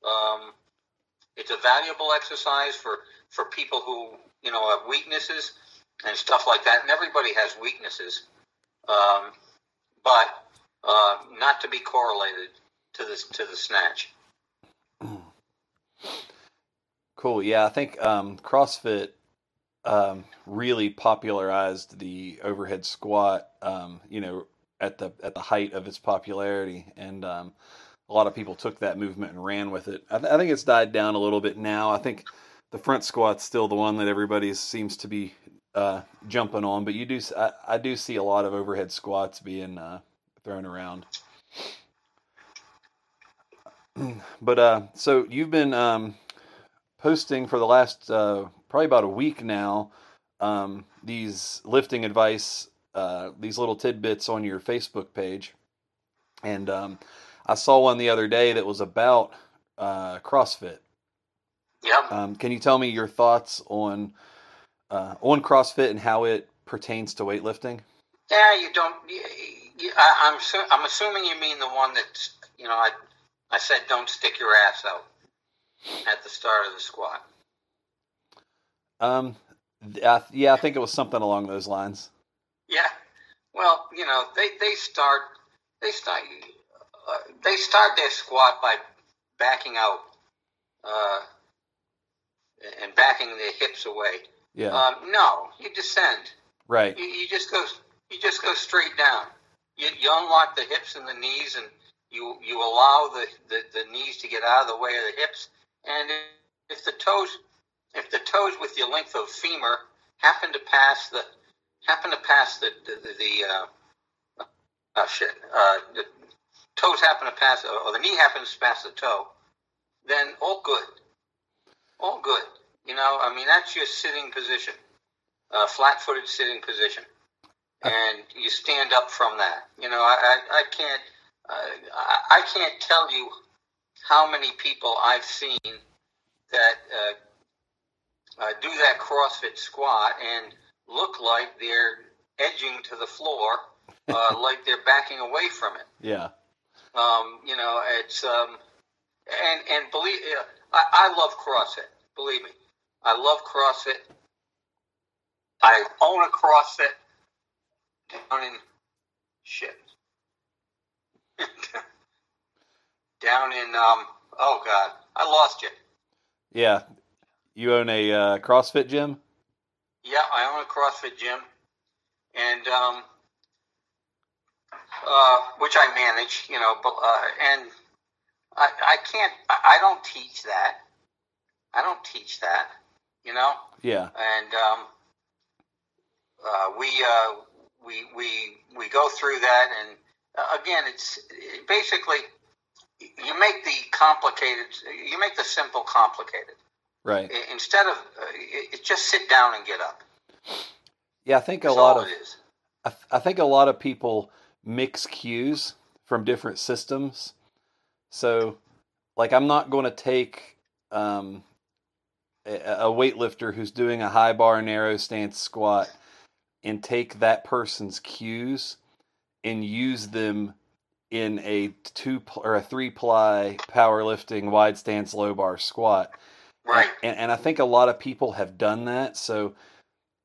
Speaker 2: Um, it's a valuable exercise for for people who you know have weaknesses and stuff like that. And everybody has weaknesses, um, but uh, not to be correlated to this to the snatch.
Speaker 1: Cool. Yeah, I think um, CrossFit um, really popularized the overhead squat. Um, you know, at the at the height of its popularity, and um, a lot of people took that movement and ran with it. I, th- I think it's died down a little bit now. I think the front squat's still the one that everybody seems to be uh, jumping on, but you do I do see a lot of overhead squats being uh, thrown around. But uh, so you've been um, posting for the last uh, probably about a week now um, these lifting advice, uh, these little tidbits on your Facebook page, and um, I saw one the other day that was about uh, CrossFit.
Speaker 2: Yep.
Speaker 1: Um, can you tell me your thoughts on uh, on CrossFit and how it pertains to weightlifting?
Speaker 2: Yeah, you don't. You, I, I'm su- I'm assuming you mean the one that you know. I I said don't stick your ass out at the start of the squat.
Speaker 1: Um, I, yeah, I think it was something along those lines.
Speaker 2: Yeah. Well, you know they they start they start uh, they start their squat by backing out uh, and backing their hips away.
Speaker 1: Yeah,
Speaker 2: Um, no, you descend.
Speaker 1: right.
Speaker 2: You, you just go you just go straight down. You, you unlock the hips and the knees, and you you allow the, the, the knees to get out of the way of the hips. And if the toes if the toes with your length of femur happen to pass the happen to pass the the, the, the uh, oh shit uh, the toes happen to pass or the knee happens to pass the toe, then all good, all good. You know, I mean that's your sitting position, uh, flat-footed sitting position, and you stand up from that. You know, I I, I can't uh, I, I can't tell you how many people I've seen that uh, uh, do that CrossFit squat and look like they're edging to the floor, uh, like they're backing away from it.
Speaker 1: Yeah,
Speaker 2: Um, you know, it's um, and and believe uh, I, I love CrossFit. Believe me, I love CrossFit. I own a CrossFit down in shit. down in um. Oh God, I lost you.
Speaker 1: yeah. You own a uh, CrossFit gym?
Speaker 2: Yeah, I own a CrossFit gym, and um, uh, which I manage, you know, but, uh, and I, I can't, I I don't teach that. I don't teach that, you know,
Speaker 1: Yeah,
Speaker 2: and um, uh, we uh, we we we go through that, and uh, again, it's basically you make the complicated, you make the simple complicated.
Speaker 1: right.
Speaker 2: Instead of uh, it, it just sit down and get up.
Speaker 1: Yeah, I think a lot of. I, th- I think a lot of people mix cues from different systems. So, like I'm not going to take um, a, a weightlifter who's doing a high bar narrow stance squat and take that person's cues and use them in a two pl- or a three ply powerlifting wide stance low bar squat.
Speaker 2: Right.
Speaker 1: And, and I think a lot of people have done that. So,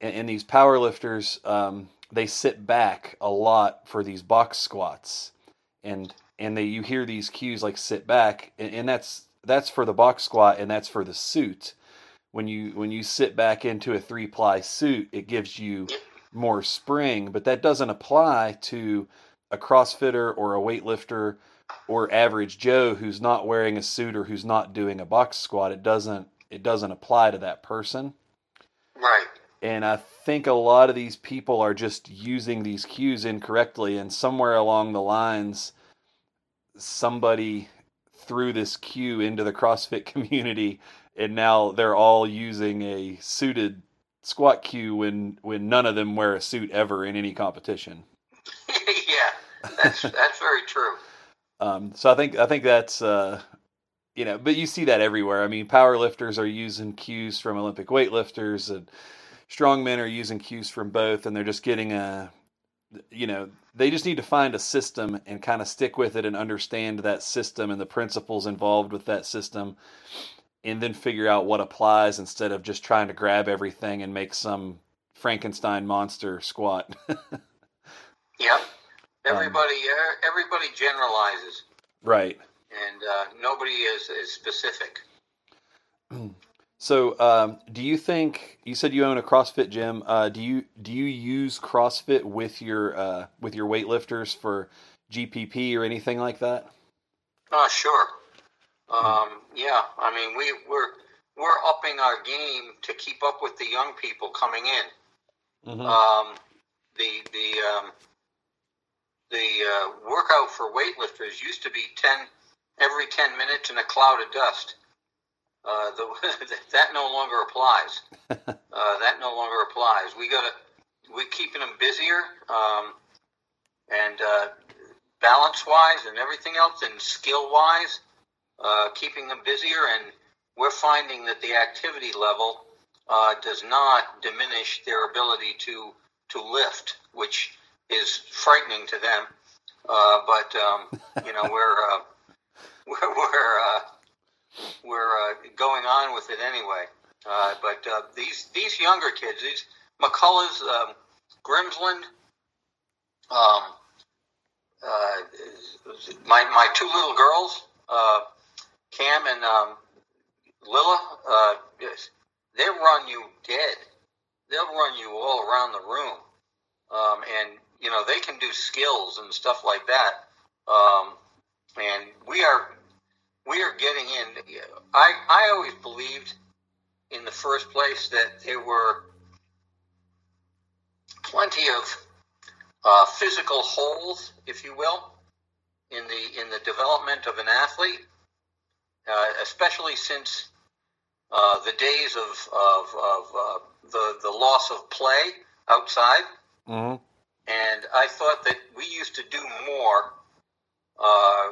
Speaker 1: and, and these powerlifters, um, they sit back a lot for these box squats, and and they you hear these cues like sit back, and, and that's that's for the box squat, and that's for the suit. When you when you sit back into a three ply suit, it gives you more spring, but that doesn't apply to a CrossFitter or a weightlifter or average Joe who's not wearing a suit or who's not doing a box squat. It doesn't it doesn't apply to that person.
Speaker 2: Right.
Speaker 1: And I think a lot of these people are just using these cues incorrectly and somewhere along the lines somebody threw this cue into the CrossFit community and now they're all using a suited squat cue when when none of them wear a suit ever in any competition.
Speaker 2: yeah, that's that's very true.
Speaker 1: Um, so I think I think that's uh, you know, but you see that everywhere. I mean, power lifters are using cues from Olympic weightlifters, and strongmen are using cues from both, and they're just getting a, you know, they just need to find a system and kind of stick with it and understand that system and the principles involved with that system, and then figure out what applies instead of just trying to grab everything and make some Frankenstein monster squat.
Speaker 2: yep. Everybody, um, everybody generalizes.
Speaker 1: Right.
Speaker 2: And uh, nobody is, is specific.
Speaker 1: So, um, do you think you said you own a CrossFit gym? Uh, do you do you use CrossFit with your uh, with your weightlifters for GPP or anything like that?
Speaker 2: Oh, sure. Um, yeah, I mean we we're we're upping our game to keep up with the young people coming in. Mm-hmm. Um, the the um, the uh, workout for weightlifters used to be ten every ten minutes in a cloud of dust. Uh, the, that no longer applies. Uh, that no longer applies. We got to we're keeping them busier, um, and uh, balance wise, and everything else, and skill wise, uh, keeping them busier. And we're finding that the activity level uh, does not diminish their ability to to lift, which is frightening to them. Uh, but um, you know we're we're we're we're uh, going on with it anyway. Uh, but uh, these these younger kids, these McCulloughs, um, Grimsland, um, uh, my my two little girls, uh, Cam and um, Lilla, uh, they run you dead. They'll run you all around the room, um, and you know they can do skills and stuff like that. Um, and we are we are getting in. I, I always believed in the first place that there were plenty of uh, physical holes, if you will, in the in the development of an athlete, uh, especially since uh, the days of of, of uh, the the loss of play outside.
Speaker 1: Mm-hmm.
Speaker 2: And I thought that we used to do more uh,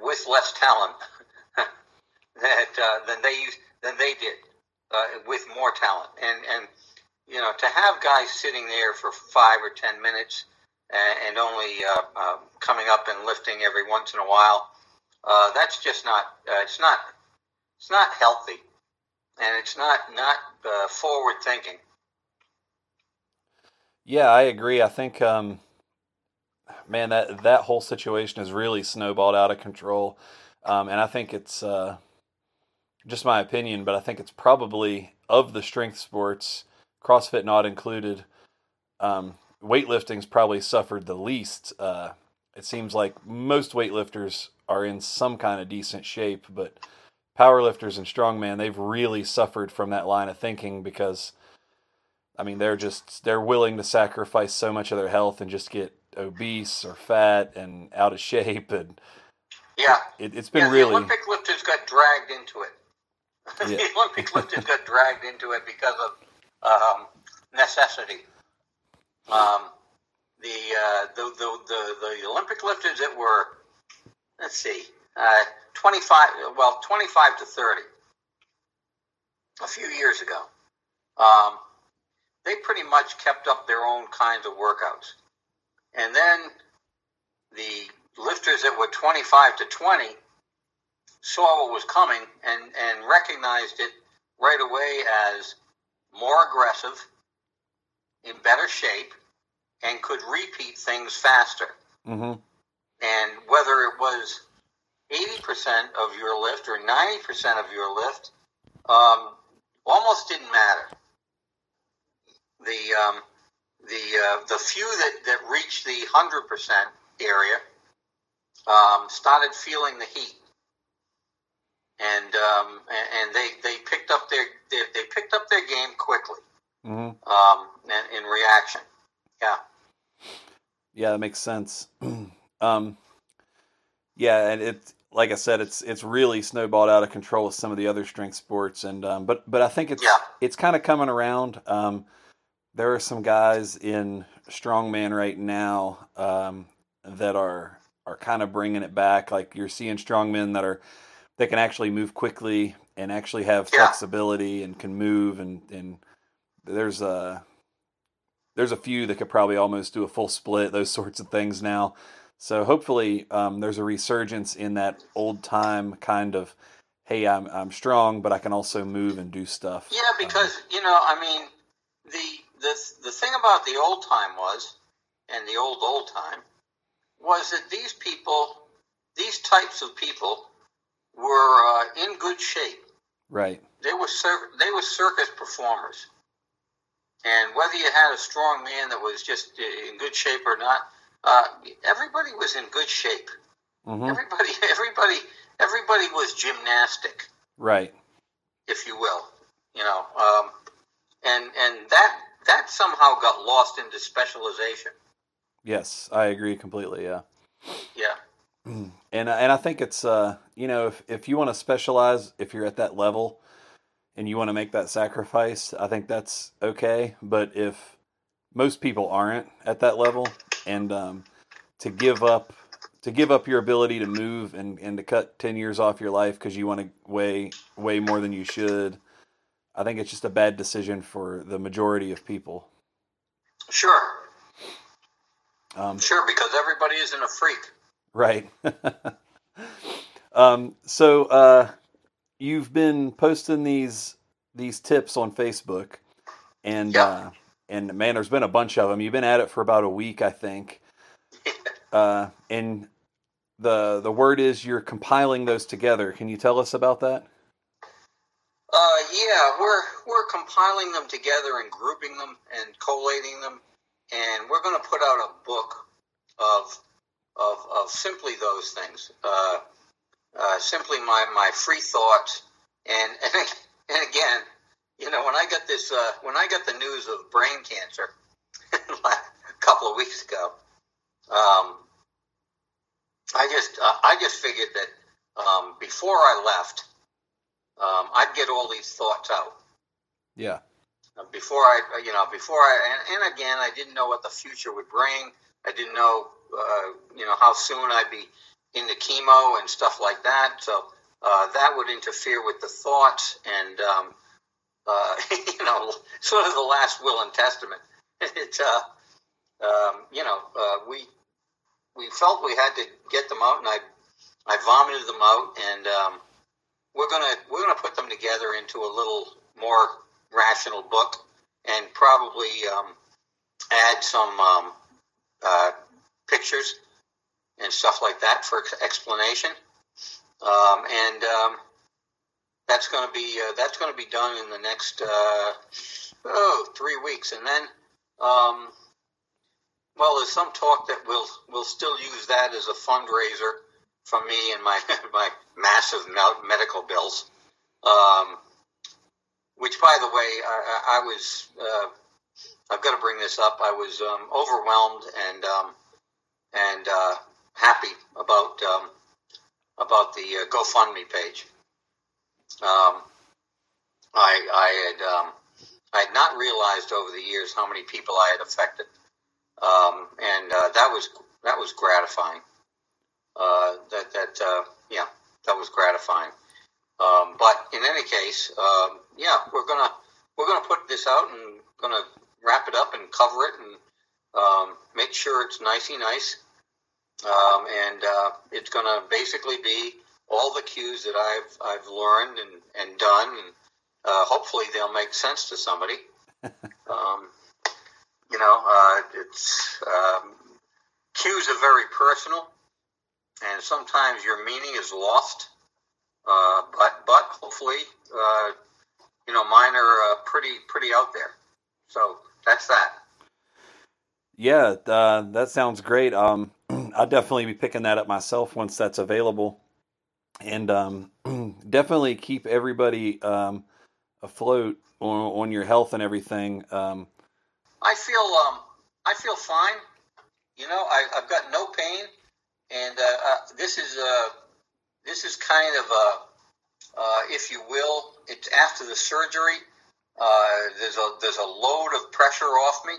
Speaker 2: with less talent that uh, than they used than they did uh, with more talent. And and you know to have guys sitting there for five or ten minutes and, and only uh, uh coming up and lifting every once in a while, uh, that's just not uh, it's not it's not healthy, and it's not not forward thinking.
Speaker 1: Yeah, I agree. I think. Um man, that that whole situation has really snowballed out of control, um, and I think it's uh, just my opinion, but I think it's probably of the strength sports, CrossFit not included. Um, weightlifting's probably suffered the least. Uh, it seems like most weightlifters are in some kind of decent shape, but powerlifters and strongman they've really suffered from that line of thinking because I mean they're just they're willing to sacrifice so much of their health and just get obese or fat and out of shape and
Speaker 2: yeah.
Speaker 1: it, has been
Speaker 2: yeah,
Speaker 1: really
Speaker 2: the olympic lifters got dragged into it. Yeah. the olympic lifters got dragged into it because of um, necessity. Um, the, uh, the, the, the, the olympic lifters that were let's see uh, 25, well, 25 to 30, a few years ago. Um, they pretty much kept up their own kinds of workouts. And then the lifters that were 25 to 20 saw what was coming and, and recognized it right away as more aggressive, in better shape, and could repeat things faster.
Speaker 1: Mm-hmm.
Speaker 2: And whether it was 80% of your lift or 90% of your lift, um, almost didn't matter. The, um, the, uh, the few that, that reached the 100% area um, started feeling the heat. And, um, and they, they picked up their they, they picked up their game quickly
Speaker 1: Mm-hmm.
Speaker 2: um, in, in reaction. Yeah.
Speaker 1: Yeah, that makes sense. um, yeah, and it, like I said, it's it's really snowballed out of control with some of the other strength sports, and um, but but I think it's
Speaker 2: Yeah.
Speaker 1: it's kind of coming around. Um, there are some guys in strongman right now um, that are are kind of bringing it back. Like you're seeing strongmen that are that can actually move quickly and actually have
Speaker 2: Yeah.
Speaker 1: flexibility and can move and and there's a there's a few that could probably almost do a full split those sorts of things now so hopefully um, there's a resurgence in that old time kind of hey I'm I'm strong but I can also move and do stuff.
Speaker 2: Yeah, because you know, I mean, the the the thing about the old time was, and the old old time, was that these people, these types of people, were uh, in good shape.
Speaker 1: right.
Speaker 2: They were cir- they were circus performers, and whether you had a strong man that was just uh, in good shape or not, uh, everybody was in good shape.
Speaker 1: hmm
Speaker 2: Everybody, everybody, everybody was gymnastic.
Speaker 1: right
Speaker 2: if you will, you know, um, and and that that somehow got lost into specialization.
Speaker 1: yes I agree completely yeah
Speaker 2: Yeah,
Speaker 1: and and I think it's uh you know if if you want to specialize if you're at that level and you want to make that sacrifice I think that's okay but if most people aren't at that level and um to give up to give up your ability to move and and to cut 10 years off your life cuz you want to weigh way more than you should I think it's just a bad decision for the majority of people
Speaker 2: sure,
Speaker 1: um
Speaker 2: sure, because everybody isn't a freak.
Speaker 1: Right. um, so uh, you've been posting these these tips on Facebook, and
Speaker 2: Yeah.
Speaker 1: uh, and man, there's been a bunch of them. You've been at it for about a week, I think. Uh, and the the word is you're compiling those together. Can you tell us about that?
Speaker 2: Uh, yeah, we're we're compiling them together and grouping them and collating them, and we're going to put out a book of of of simply those things. Uh, uh, simply my my free thoughts, and and and again, you know, when I got this, uh, when I got the news of brain cancer a couple of weeks ago, um, I just uh, I just figured that um, before I left um, I'd get all these thoughts out
Speaker 1: Yeah.
Speaker 2: Uh, before I, uh, you know, before I, and, and again, I didn't know what the future would bring. I didn't know, uh, you know, how soon I'd be into chemo and stuff like that. So uh, that would interfere with the thoughts, and um, uh, you know, sort of the last will and testament. It, uh, um, you know, uh, we we felt we had to get them out, and I I vomited them out, and um, we're gonna we're gonna put them together into a little more rational book, and probably um, add some um, uh, pictures and stuff like that for explanation. Um, and um, that's going to be uh, that's going to be done in the next uh, oh three weeks, and then um, well, there's some talk that we'll we'll still use that as a fundraiser for me and my my massive medical bills. Um, which, by the way, I, I was uh, I've got to bring this up. I was um, overwhelmed and um, and uh, happy about um, about the uh, GoFundMe page. Um, I I had um, I had not realized over the years how many people I had affected, um, and uh, that was that was gratifying. Uh, that that uh, yeah that was gratifying. Um, but in any case, um, yeah, we're gonna we're gonna put this out and gonna wrap it up and cover it and um, make sure it's nicey nice. Um, and uh, it's gonna basically be all the cues that I've I've learned and, and done, and uh, hopefully they'll make sense to somebody. um, you know, uh, it's um, cues are very personal, and sometimes your meaning is lost. Uh, but but hopefully, uh, you know, mine are uh, pretty pretty out there. So that's that.
Speaker 1: Yeah, uh, that sounds great. Um, I'll definitely be picking that up myself once that's available, and um, definitely keep everybody um, afloat on, on your health and everything. Um,
Speaker 2: I feel um, I feel fine. You know, I, I've got no pain, and uh, uh, this is uh, this is kind of a, uh, if you will, it's after the surgery. Uh, there's a there's a load of pressure off me,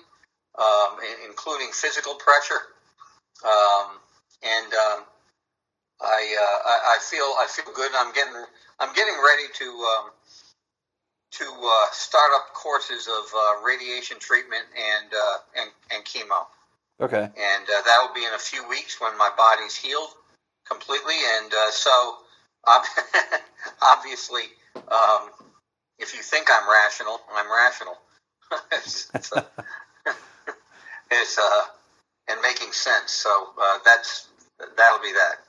Speaker 2: um, including physical pressure, um, and I, uh, I I feel I feel good. I'm getting I'm getting ready to um, to uh, start up courses of uh, radiation treatment and uh, and and chemo,
Speaker 1: okay.
Speaker 2: and uh, that will be in a few weeks when my body's healed completely. And uh, so, obviously, um, if you think I'm rational, I'm rational. it's, it's, uh, it's uh, and making sense. So uh, that's that'll be that.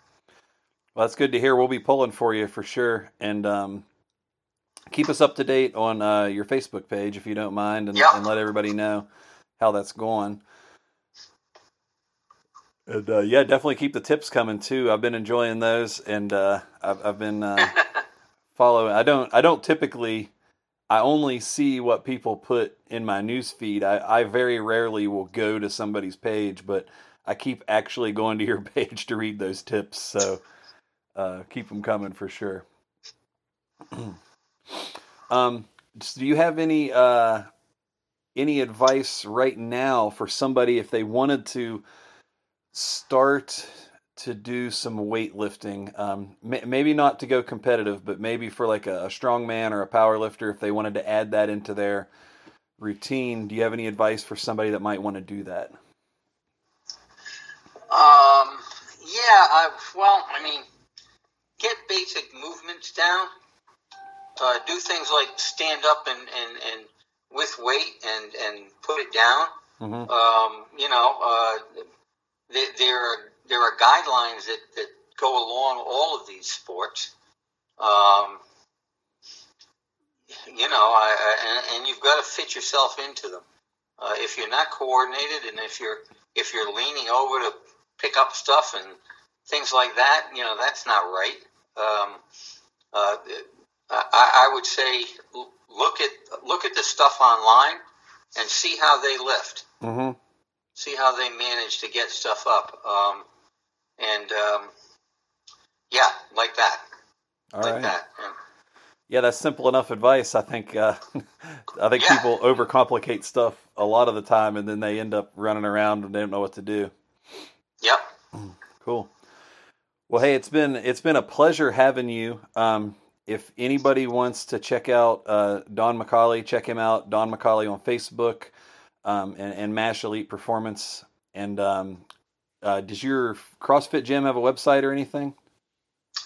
Speaker 1: Well, that's good to hear. We'll be pulling for you for sure, and um, keep us up to date on uh, your Facebook page if you don't mind, and,
Speaker 2: Yeah.
Speaker 1: and let everybody know how that's going. And uh, yeah, definitely keep the tips coming too. I've been enjoying those, and uh, I've, I've been uh, following. I don't. I don't typically. I only see what people put in my news feed. I, I very rarely will go to somebody's page, but I keep actually going to your page to read those tips. So uh, keep them coming for sure. um, just- do you have any uh, any advice right now for somebody if they wanted to start to do some weightlifting? Um, may, maybe not to go competitive, but maybe for like a, a strong man or a power lifter, if they wanted to add that into their routine. Do you have any advice for somebody that might want to do that?
Speaker 2: Um, yeah, I, well, I mean, get basic movements down. Uh, do things like stand up and, and, and with weight and, and put it down.
Speaker 1: Mm-hmm.
Speaker 2: Um, you know, uh, there, there are there are guidelines that, that go along all of these sports. Um, you know, I, I, and, and you've got to fit yourself into them. Uh, if you're not coordinated, and if you're if you're leaning over to pick up stuff and things like that, you know, that's not right. Um, uh, I, I would say look at look at the stuff online and see how they lift
Speaker 1: Mm-hmm.
Speaker 2: see how they manage to get stuff up. Um, and um, yeah, like that,
Speaker 1: All
Speaker 2: like
Speaker 1: right.
Speaker 2: that. And,
Speaker 1: Yeah, that's simple enough advice. I think uh, I think
Speaker 2: Yeah.
Speaker 1: people overcomplicate stuff a lot of the time, and then they end up running around and they don't know what to do.
Speaker 2: yep.
Speaker 1: Cool. Well, hey, it's been it's been a pleasure having you. Um, if anybody wants to check out uh, Don McCauley, check him out. Don McCauley on Facebook um, and, and Mash Elite Performance. And um, uh, does your CrossFit gym have a website or anything?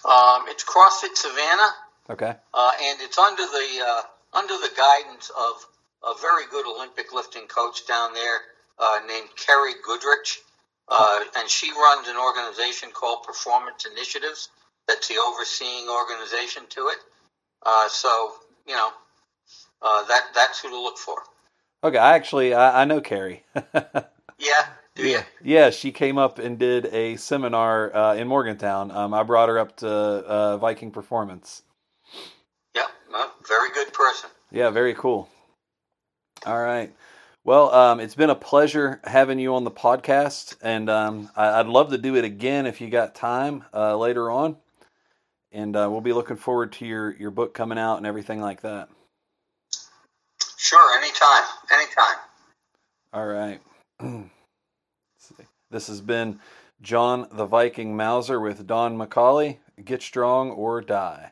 Speaker 2: Um, it's CrossFit Savannah,
Speaker 1: Okay.
Speaker 2: uh, and it's under the uh, under the guidance of a very good Olympic lifting coach down there uh, named Kerry Goodrich, uh, and she runs an organization called Performance Initiatives. That's the overseeing organization to it. Uh, so you know uh, that that's who to look for.
Speaker 1: Okay. I actually I, I know Carrie.
Speaker 2: Yeah. Do you?
Speaker 1: Yeah, yeah. She came up and did a seminar uh, in Morgantown. Um, I brought her up to uh, Viking Performance.
Speaker 2: Yeah, Well, very good person.
Speaker 1: Yeah, very cool. All right. Well, um, it's been a pleasure having you on the podcast, and um, I, I'd love to do it again if you got time uh, later on. And uh, we'll be looking forward to your, your book coming out and everything like that.
Speaker 2: Sure. Anytime. Anytime.
Speaker 1: All right. This has been John the Viking Mauser with Don McCauley. Get strong or die.